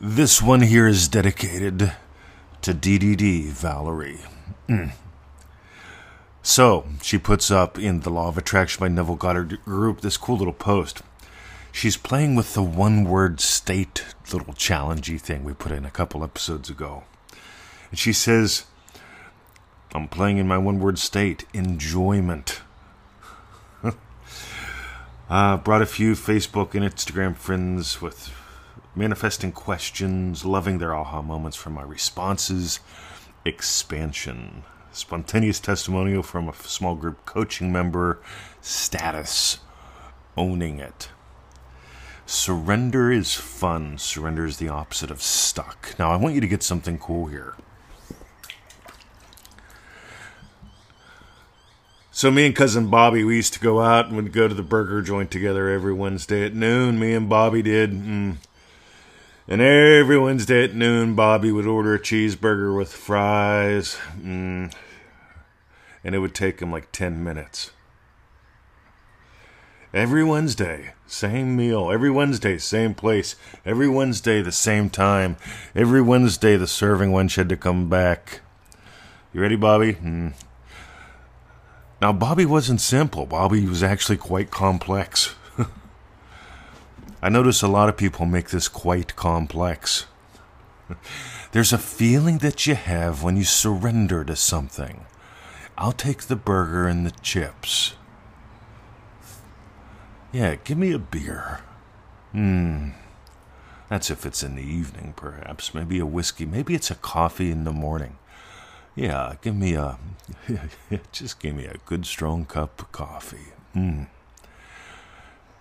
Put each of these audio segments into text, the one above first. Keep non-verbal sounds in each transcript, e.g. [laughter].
This one here is dedicated to DDD Valerie. Mm. So, she puts up in The Law of Attraction by Neville Goddard group this cool little post. She's playing with the one word state little challengey thing we put in a couple episodes ago. And she says, I'm playing in my one word state enjoyment. [laughs] uh, brought a few Facebook and Instagram friends with manifesting questions, loving their aha moments from my responses, expansion, spontaneous testimonial from a small group coaching member, status, owning it. Surrender is fun. Surrender is the opposite of stuck. Now, I want you to get something cool here. So me and cousin Bobby, we used to go out and we'd go to the burger joint together every Wednesday at noon. Me and Bobby did. Mm. And every Wednesday at noon, Bobby would order a cheeseburger with fries. Mm. And it would take him like 10 minutes. Every Wednesday, same meal. Every Wednesday, same place. Every Wednesday, the same time. Every Wednesday, the serving wench had to come back. You ready, Bobby? Mm. Now, Bobby wasn't simple. Bobby was actually quite complex. I notice a lot of people make this quite complex. [laughs] There's a feeling that you have when you surrender to something. I'll take the burger and the chips. Yeah, give me a beer. Hmm. That's if it's in the evening, perhaps. Maybe a whiskey. Maybe it's a coffee in the morning. Yeah, give me a. [laughs] just give me a good strong cup of coffee. Hmm.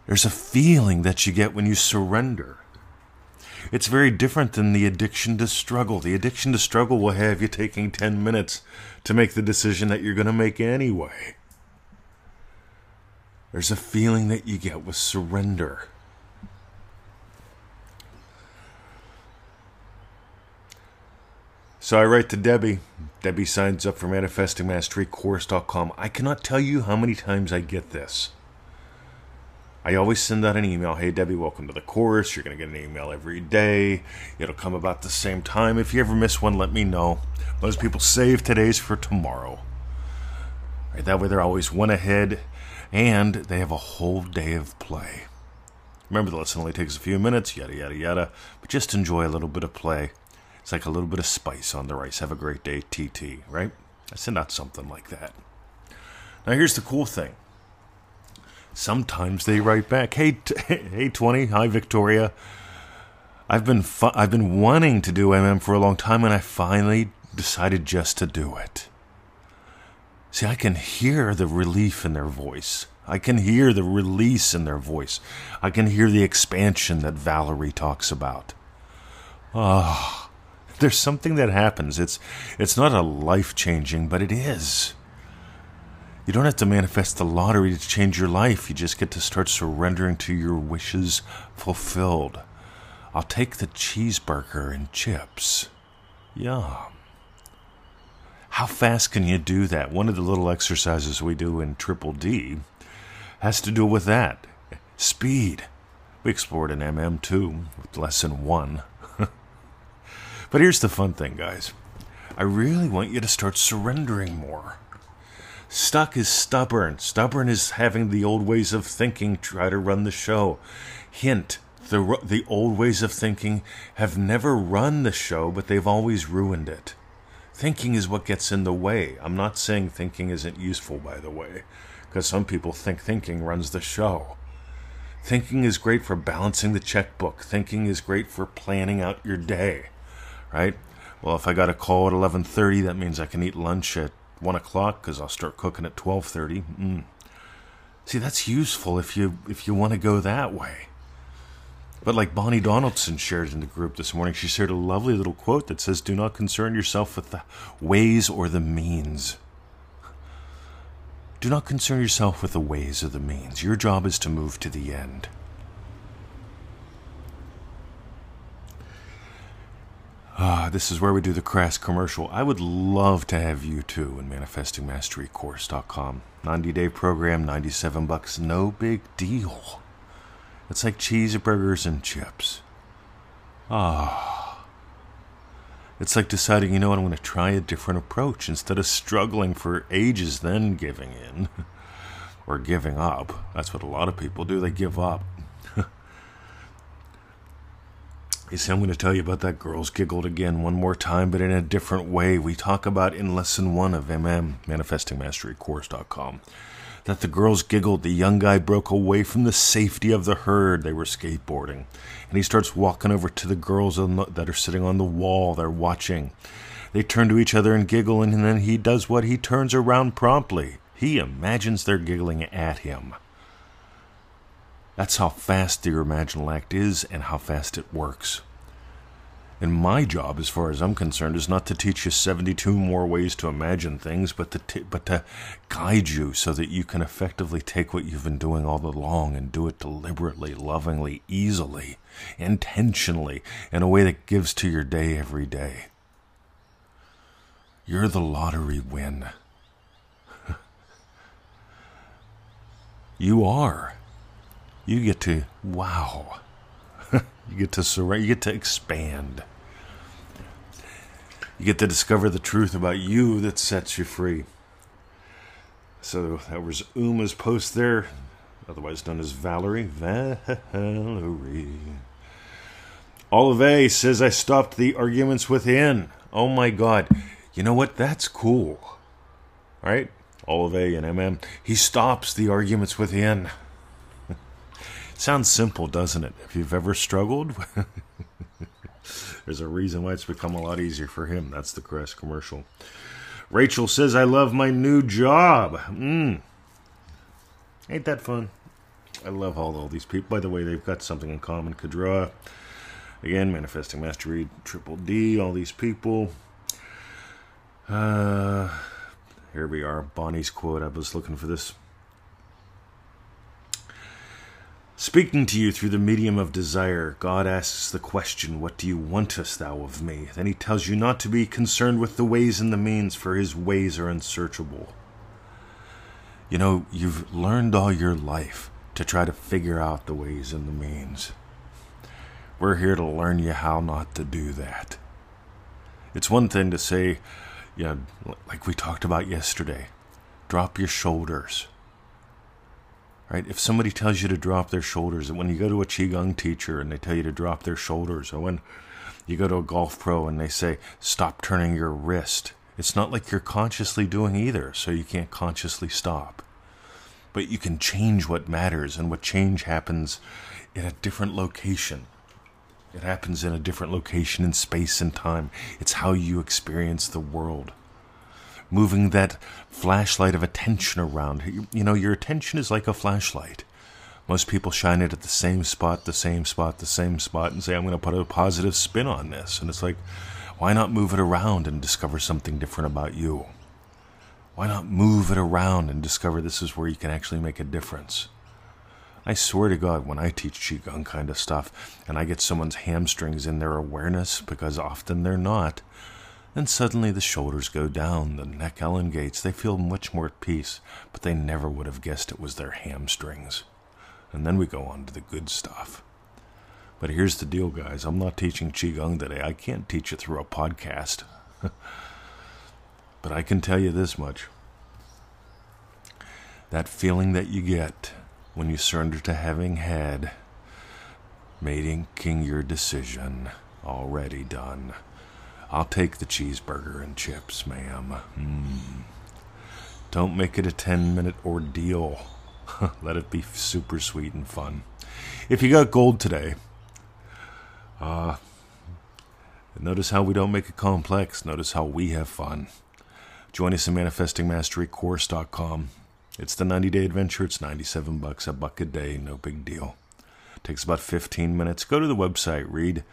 There's a feeling that you get when you surrender. It's very different than the addiction to struggle. The addiction to struggle will have you taking 10 minutes to make the decision that you're going to make anyway. There's a feeling that you get with surrender. So I write to Debbie. Debbie signs up for ManifestingMasteryCourse.com. I cannot tell you how many times I get this. I always send out an email. Hey, Debbie, welcome to the course. You're going to get an email every day. It'll come about the same time. If you ever miss one, let me know. Most people save today's for tomorrow. Right, that way, they're always one ahead and they have a whole day of play. Remember, the lesson only takes a few minutes, yada, yada, yada, but just enjoy a little bit of play. It's like a little bit of spice on the rice. Have a great day, TT, right? I send out something like that. Now, here's the cool thing. Sometimes they write back, "Hey, t- [laughs] hey, twenty, hi Victoria. I've been fu- I've been wanting to do MM for a long time, and I finally decided just to do it." See, I can hear the relief in their voice. I can hear the release in their voice. I can hear the expansion that Valerie talks about. Ah. Oh there's something that happens. It's it's not a life changing, but it is. You don't have to manifest the lottery to change your life. You just get to start surrendering to your wishes fulfilled. I'll take the cheeseburger and chips. Yeah. How fast can you do that? One of the little exercises we do in Triple D has to do with that. Speed. We explored in MM2 with lesson one. [laughs] But here's the fun thing, guys. I really want you to start surrendering more. Stuck is stubborn. Stubborn is having the old ways of thinking try to run the show. Hint the, the old ways of thinking have never run the show, but they've always ruined it. Thinking is what gets in the way. I'm not saying thinking isn't useful, by the way, because some people think thinking runs the show. Thinking is great for balancing the checkbook. Thinking is great for planning out your day right? Well, if I got a call at 11:30, that means I can eat lunch at one o'clock because I'll start cooking at 12:30. Mm. See, that's useful if you if you want to go that way. But like Bonnie Donaldson shared in the group this morning, she shared a lovely little quote that says, "Do not concern yourself with the ways or the means." Do not concern yourself with the ways or the means. Your job is to move to the end. Ah, this is where we do the crass commercial. I would love to have you too in manifestingmasterycourse.com. 90 day program, 97 bucks, no big deal. It's like cheeseburgers and chips. Ah. It's like deciding, you know what, I'm going to try a different approach instead of struggling for ages, then giving in [laughs] or giving up. That's what a lot of people do. They give up. You see, I'm going to tell you about that girl's giggled again one more time, but in a different way. We talk about in lesson one of MM, ManifestingMasteryCourse.com that the girls giggled. The young guy broke away from the safety of the herd. They were skateboarding. And he starts walking over to the girls the, that are sitting on the wall. They're watching. They turn to each other and giggle, and then he does what? He turns around promptly. He imagines they're giggling at him. That's how fast the imaginal act is and how fast it works. And my job, as far as I'm concerned, is not to teach you 72 more ways to imagine things, but to, t- but to guide you so that you can effectively take what you've been doing all along and do it deliberately, lovingly, easily, intentionally, in a way that gives to your day every day. You're the lottery win. [laughs] you are. You get to, wow. [laughs] You get to surrender. You get to expand. You get to discover the truth about you that sets you free. So that was Uma's post there, otherwise known as Valerie. Valerie. Olive says, I stopped the arguments within. Oh my God. You know what? That's cool. All right? Olive and MM. He stops the arguments within. Sounds simple, doesn't it? If you've ever struggled, [laughs] there's a reason why it's become a lot easier for him. That's the Crest commercial. Rachel says, I love my new job. Mm. Ain't that fun? I love all, all these people. By the way, they've got something in common. Kadra, again, Manifesting Mastery, Triple D, all these people. Uh, here we are. Bonnie's quote. I was looking for this Speaking to you through the medium of desire, God asks the question, What do you wantest thou of me? Then he tells you not to be concerned with the ways and the means, for his ways are unsearchable. You know, you've learned all your life to try to figure out the ways and the means. We're here to learn you how not to do that. It's one thing to say, know, like we talked about yesterday, drop your shoulders right? If somebody tells you to drop their shoulders, when you go to a qigong teacher and they tell you to drop their shoulders, or when you go to a golf pro and they say stop turning your wrist, it's not like you're consciously doing either, so you can't consciously stop. But you can change what matters, and what change happens in a different location. It happens in a different location in space and time. It's how you experience the world moving that flashlight of attention around. You, you know, your attention is like a flashlight. Most people shine it at the same spot, the same spot, the same spot, and say, I'm going to put a positive spin on this. And it's like, why not move it around and discover something different about you? Why not move it around and discover this is where you can actually make a difference? I swear to God, when I teach Qigong kind of stuff and I get someone's hamstrings in their awareness, because often they're not, then suddenly the shoulders go down, the neck elongates, they feel much more at peace, but they never would have guessed it was their hamstrings. And then we go on to the good stuff. But here's the deal, guys. I'm not teaching Qigong today. I can't teach it through a podcast. [laughs] but I can tell you this much that feeling that you get when you surrender to having had, making your decision already done. I'll take the cheeseburger and chips, ma'am. Mm. Don't make it a 10 minute ordeal. [laughs] Let it be super sweet and fun. If you got gold today, uh, notice how we don't make it complex. Notice how we have fun. Join us in manifestingmasterycourse.com. It's the 90 day adventure. It's 97 bucks a buck a day. No big deal. takes about 15 minutes. Go to the website, read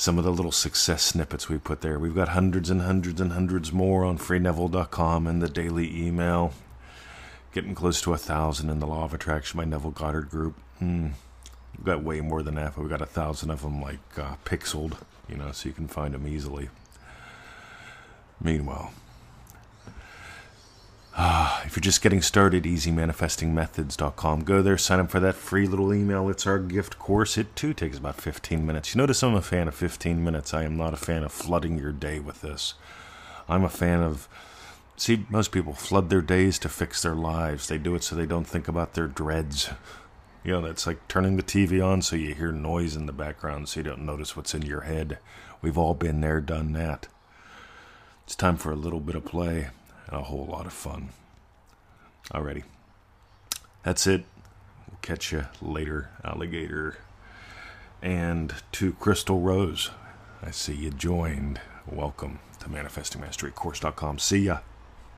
some of the little success snippets we put there. We've got hundreds and hundreds and hundreds more on freeneville.com and the daily email. Getting close to a thousand in the Law of Attraction by Neville Goddard group. Mm, we've got way more than that, but we've got a thousand of them like uh, pixeled, you know, so you can find them easily. Meanwhile, Ah, if you're just getting started, easymanifestingmethods.com. Go there, sign up for that free little email. It's our gift course. It too takes about 15 minutes. You notice I'm a fan of 15 minutes. I am not a fan of flooding your day with this. I'm a fan of. See, most people flood their days to fix their lives. They do it so they don't think about their dreads. You know, that's like turning the TV on so you hear noise in the background so you don't notice what's in your head. We've all been there, done that. It's time for a little bit of play and a whole lot of fun. Alrighty. That's it. We'll catch you later, alligator. And to Crystal Rose, I see you joined. Welcome to ManifestingMasteryCourse.com. See ya.